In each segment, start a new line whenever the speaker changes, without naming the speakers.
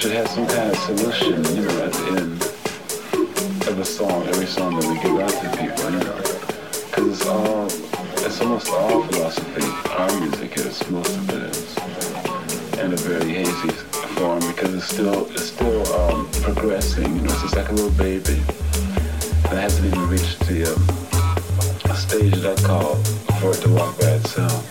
should have some kind of solution, you know, at the end of a song, every song that we give out to people, you know. Because it's all, it's almost all philosophy. Our music is, most of it is, in a very hazy form because it's still, it's still um, progressing, you know, it's just like a little baby. that hasn't even reached the um, stage that I call for it to walk by itself.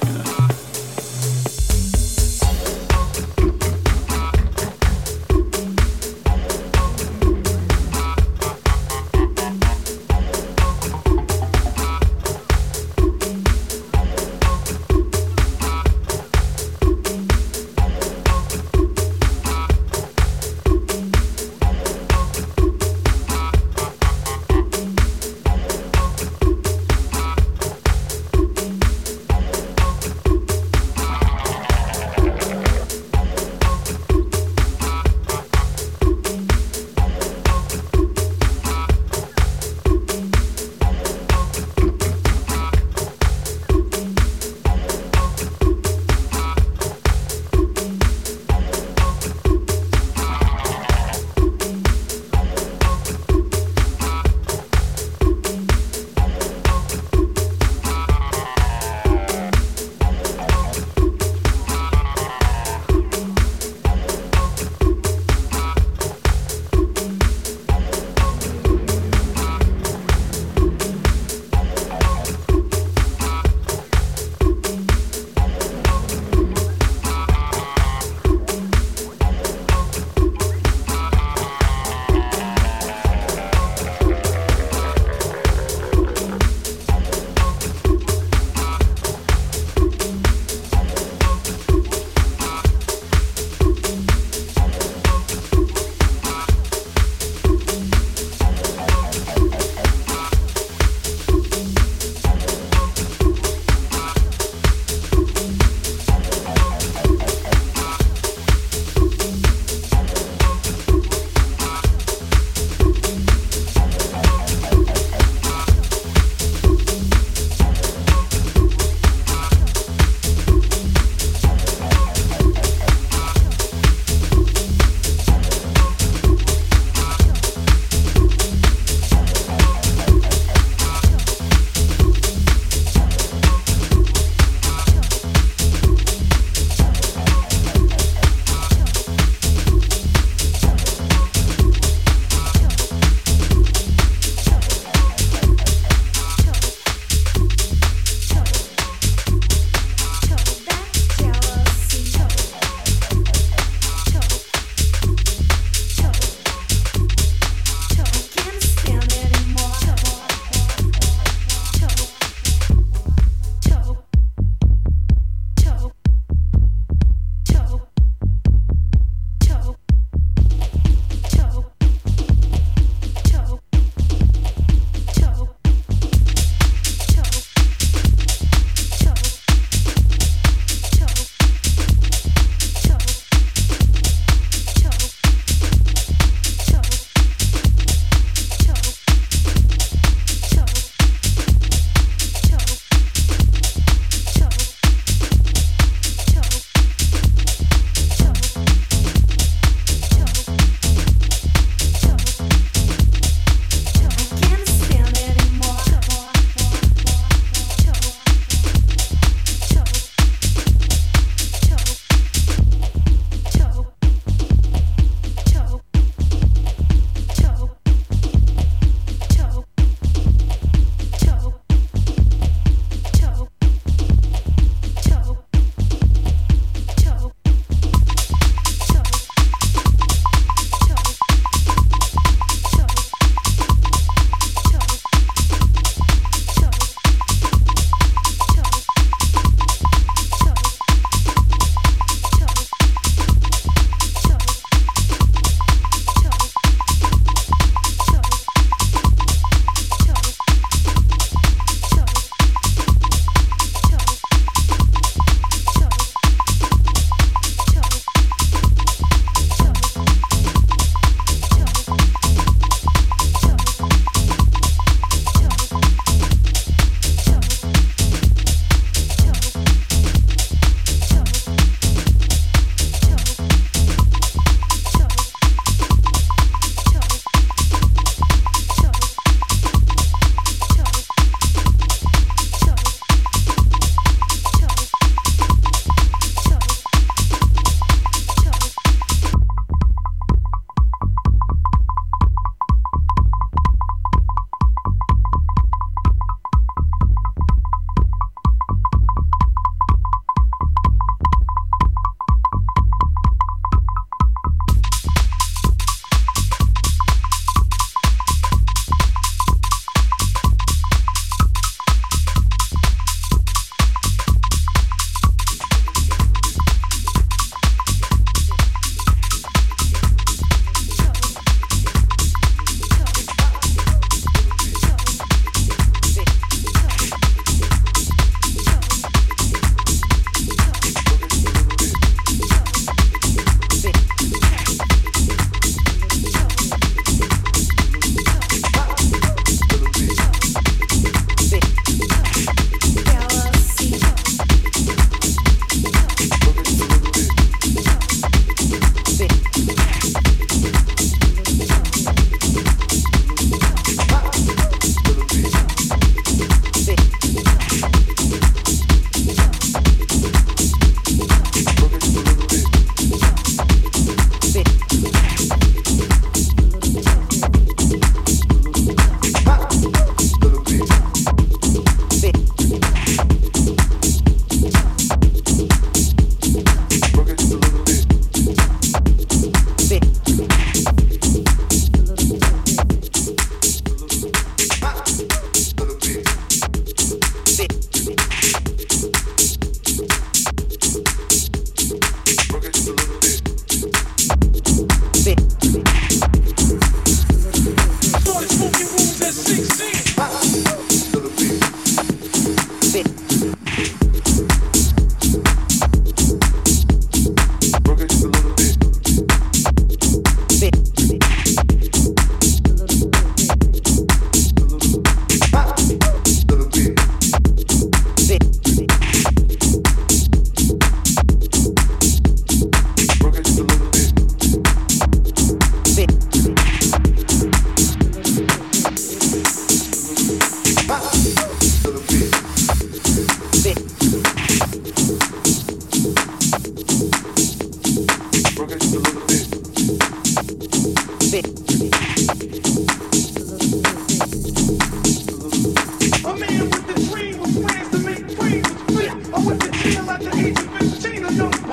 Eat, Christina, no.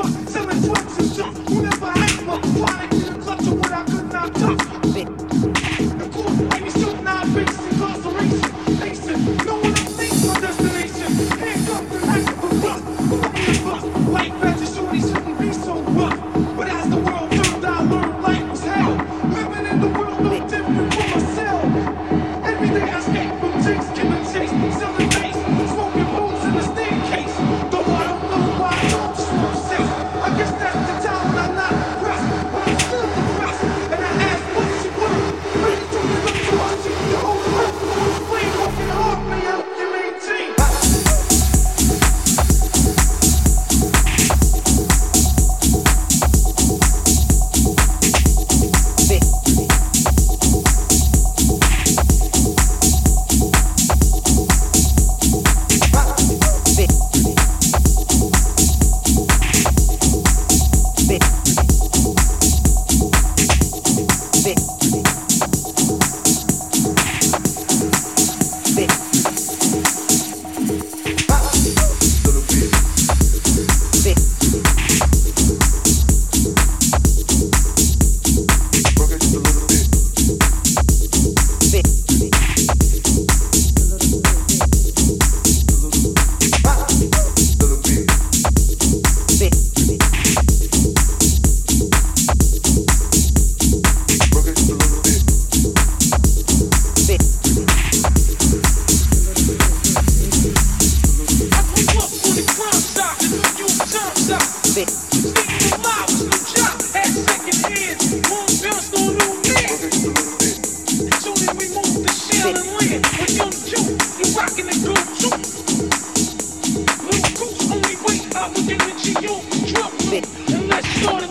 And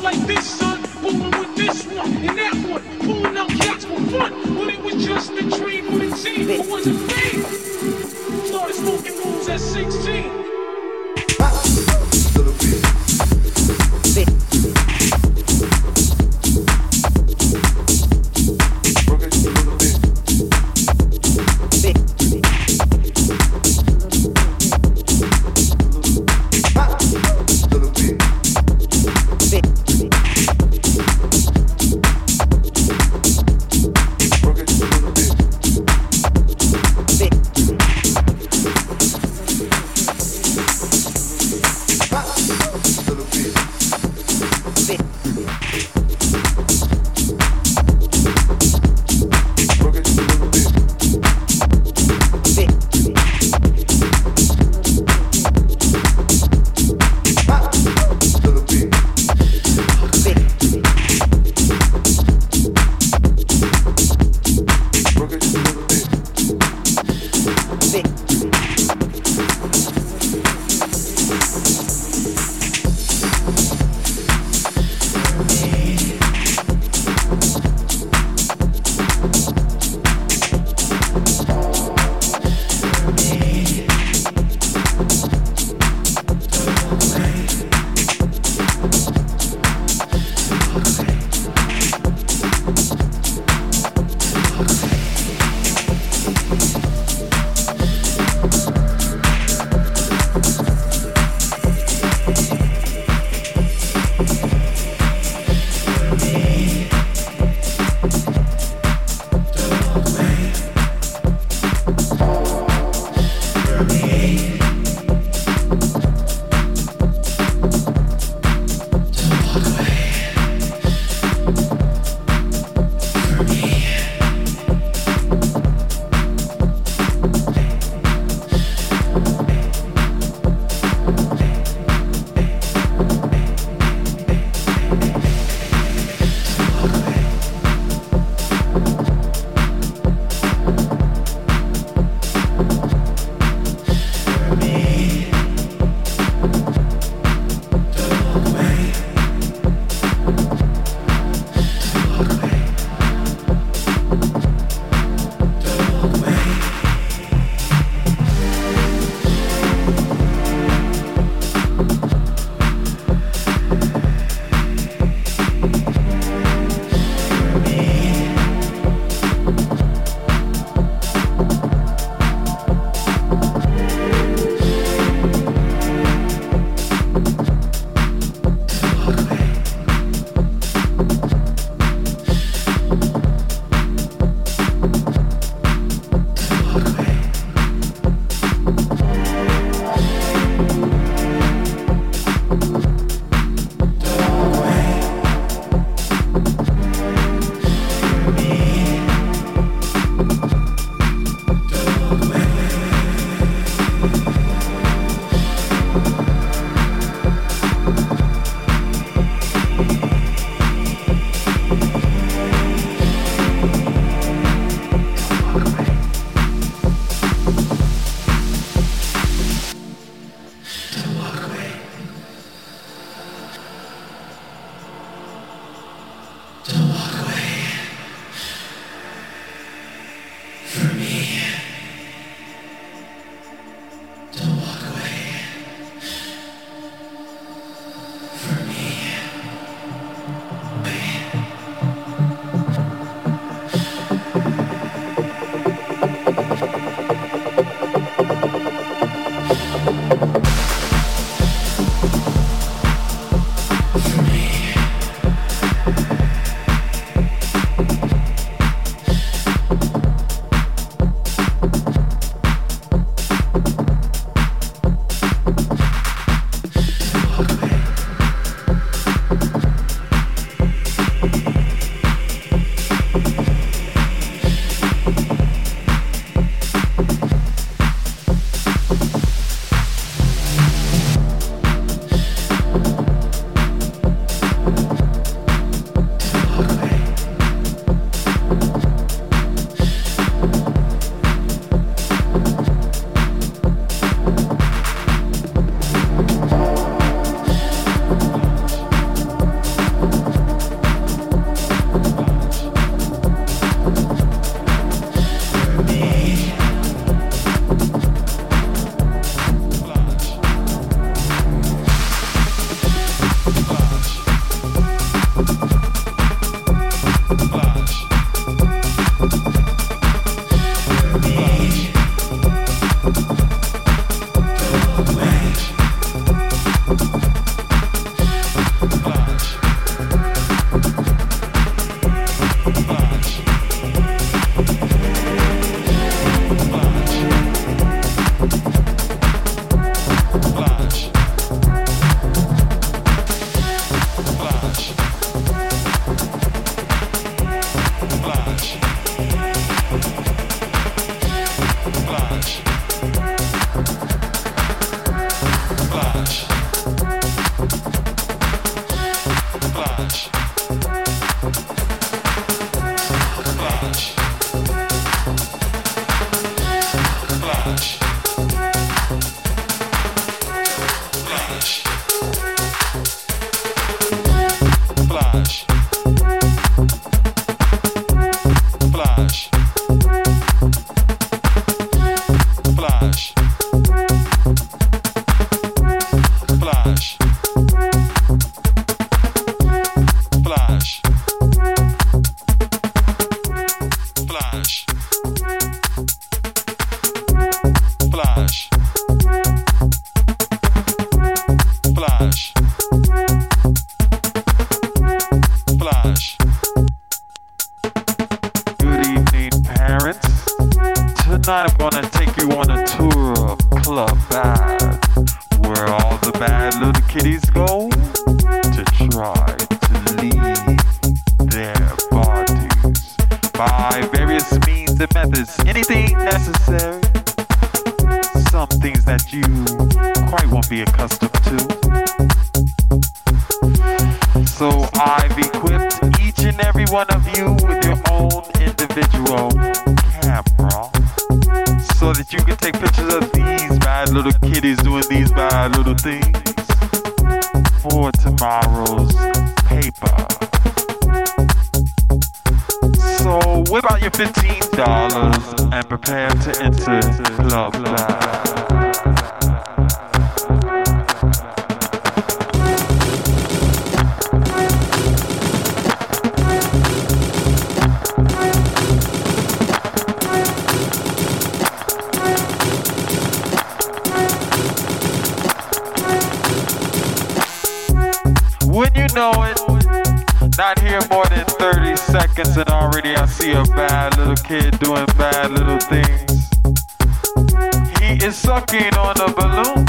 like this, son. With this one and that one. Out cats for fun. It was just dream wasn't. Started smoking at 16. Yeah.
here more than 30 seconds and already I see a bad little kid doing bad little things. He is sucking on a balloon.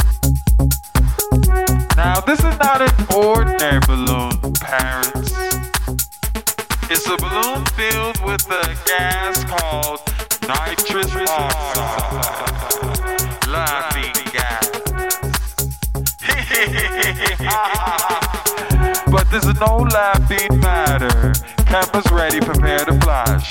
Now, this is not an ordinary balloon, parents. It's a balloon filled with a gas called nitrous oxide. Laughing gas. but there's no laughing matter. Campus ready, prepare to flash.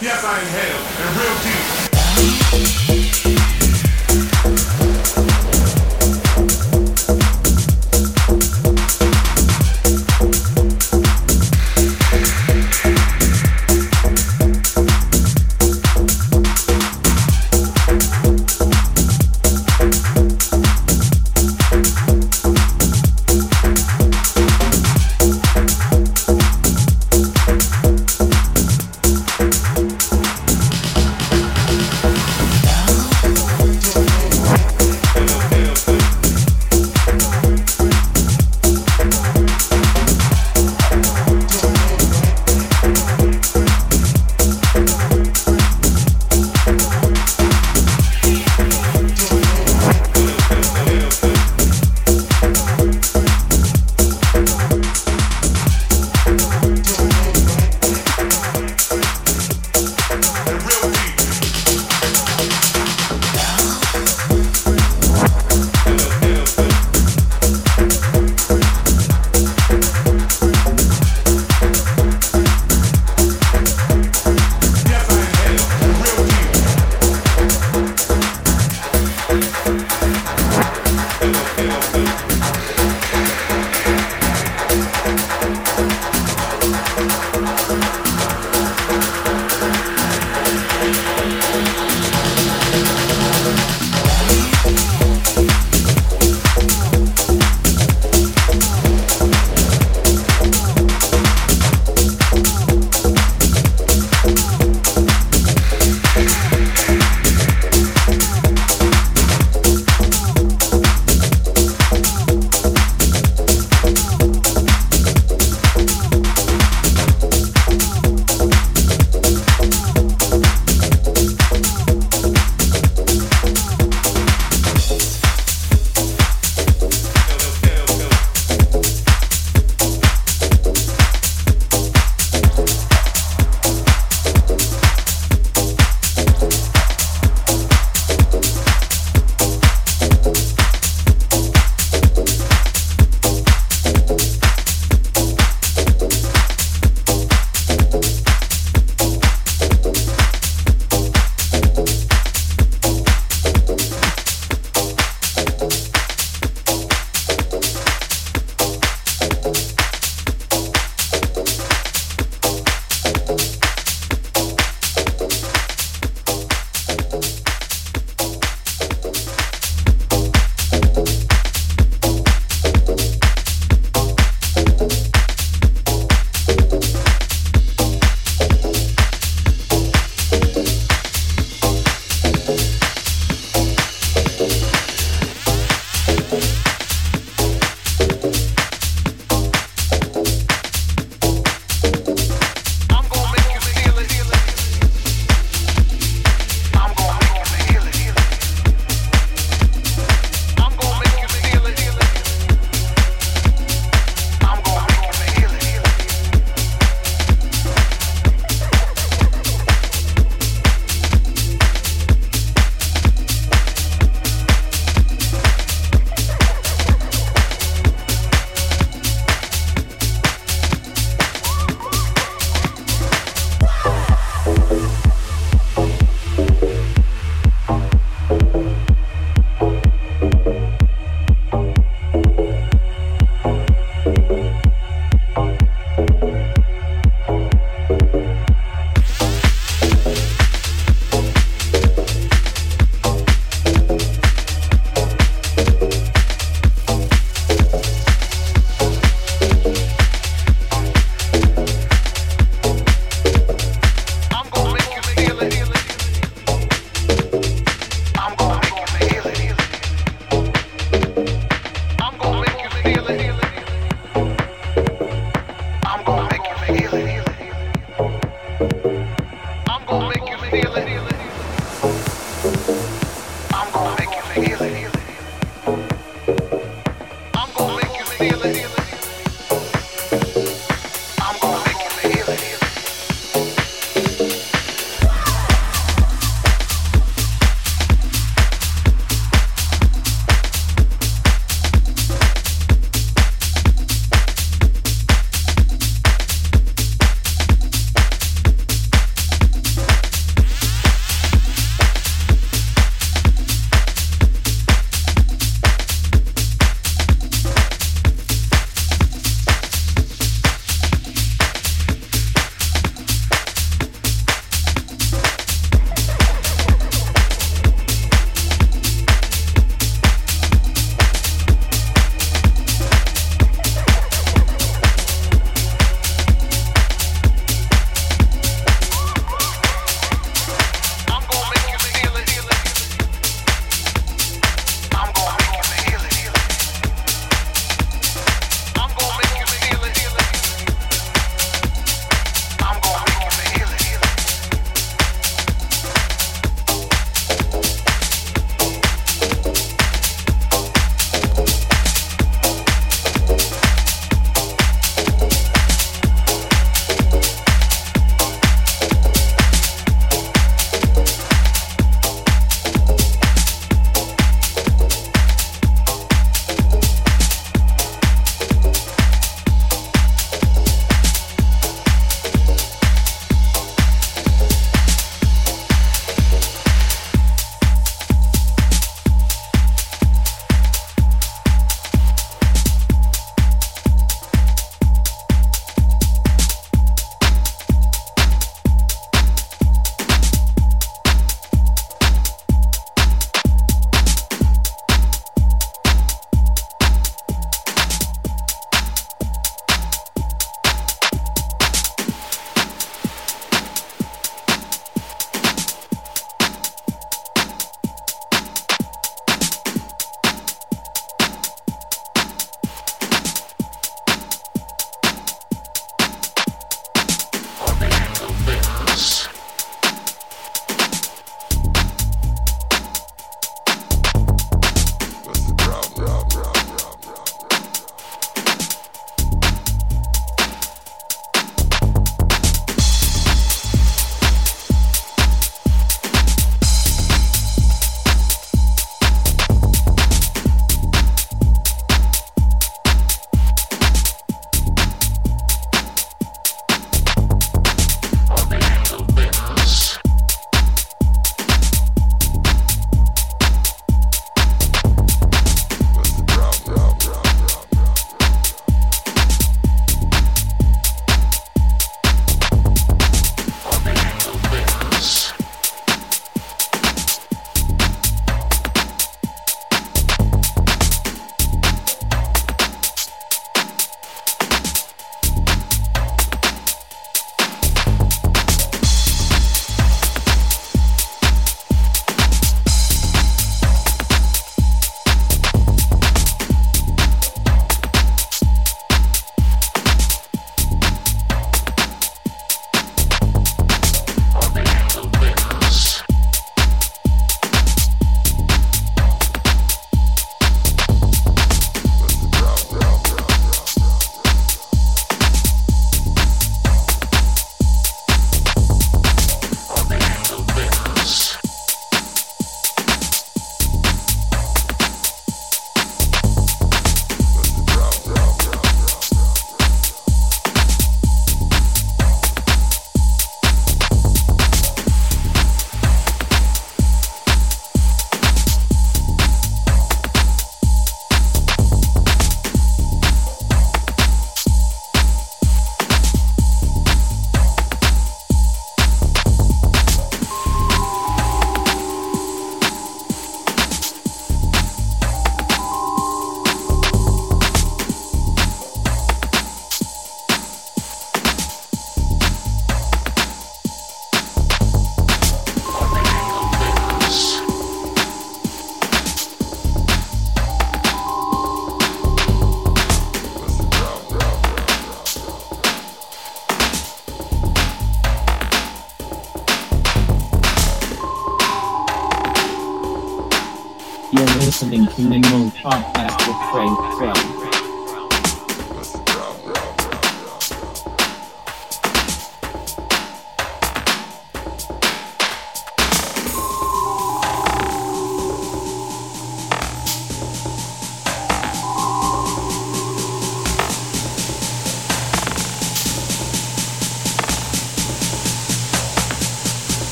Yes, I am hell and real deep.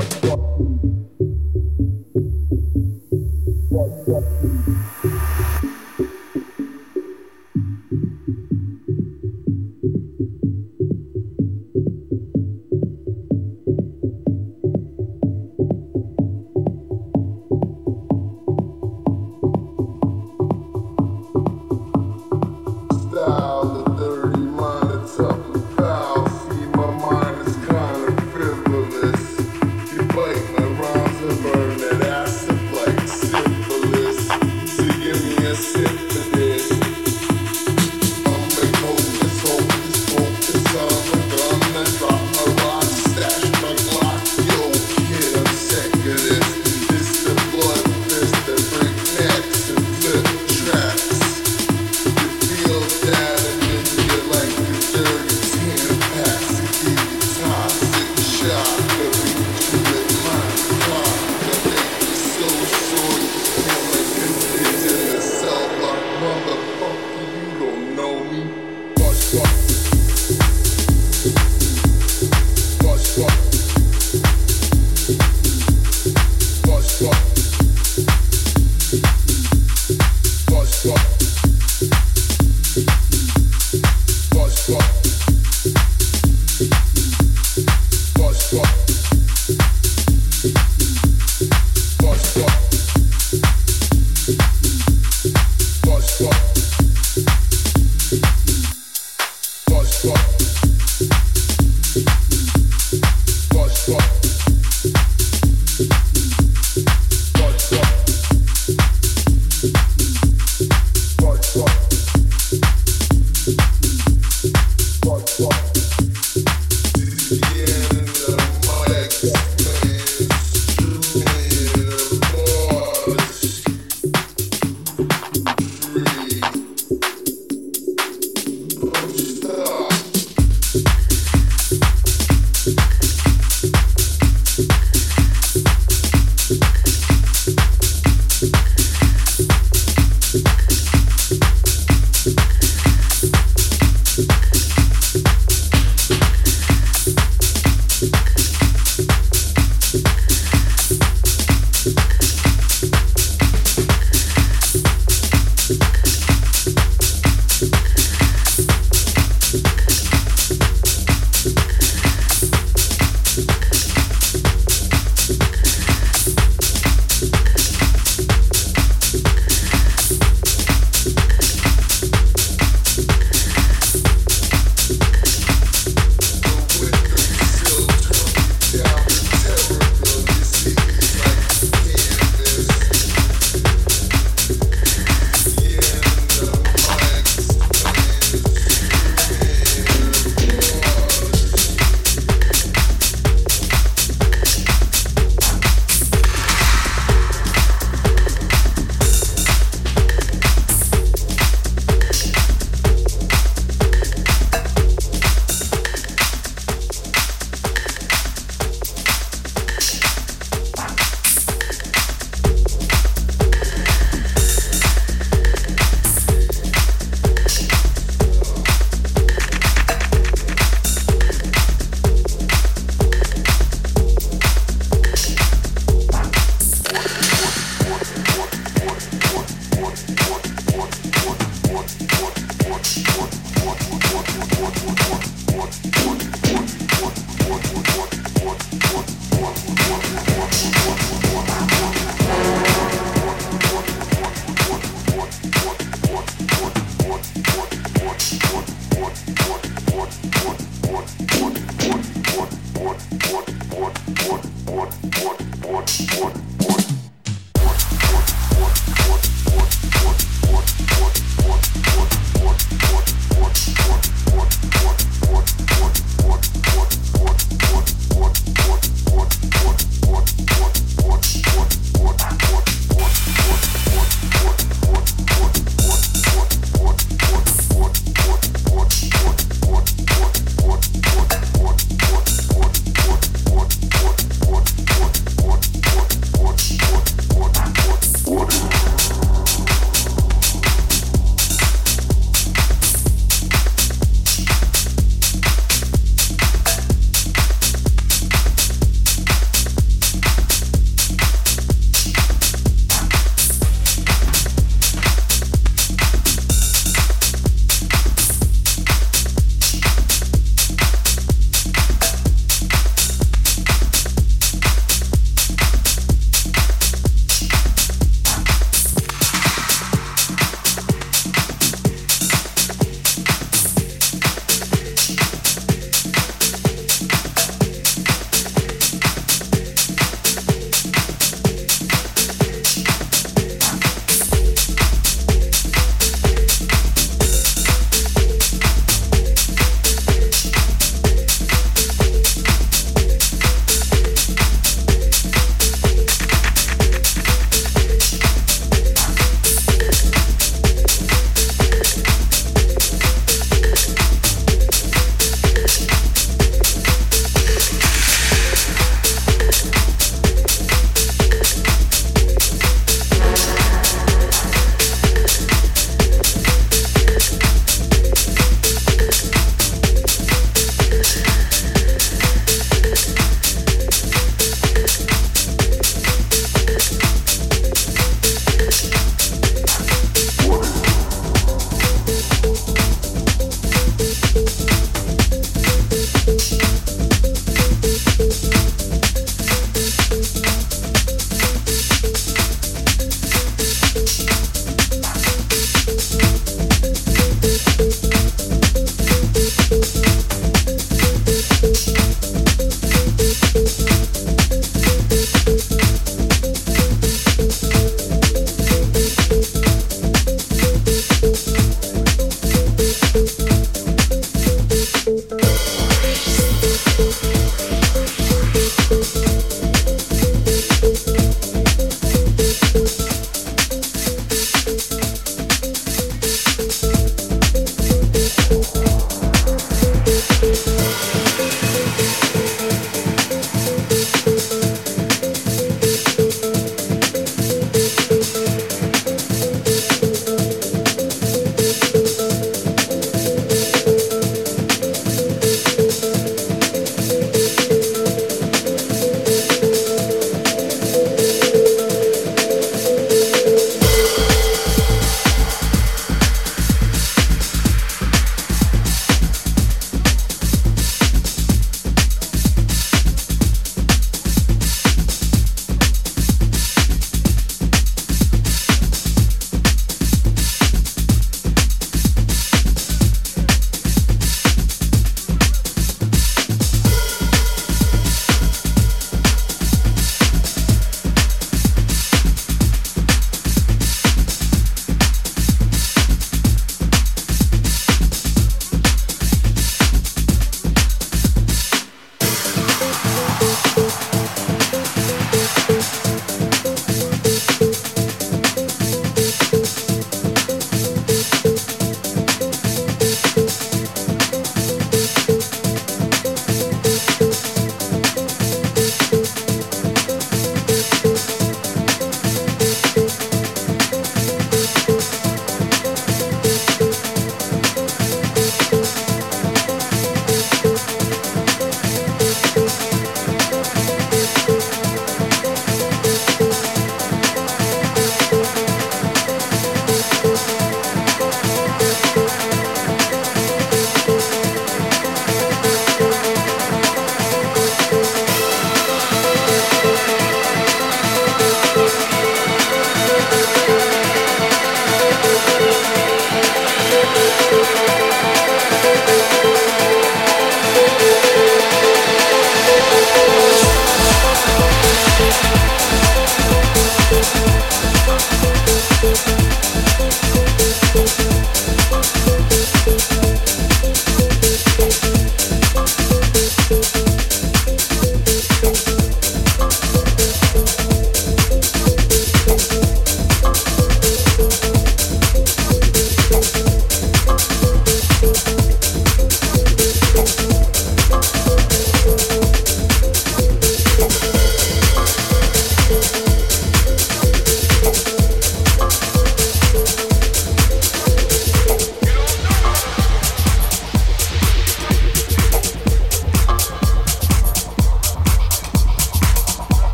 Style,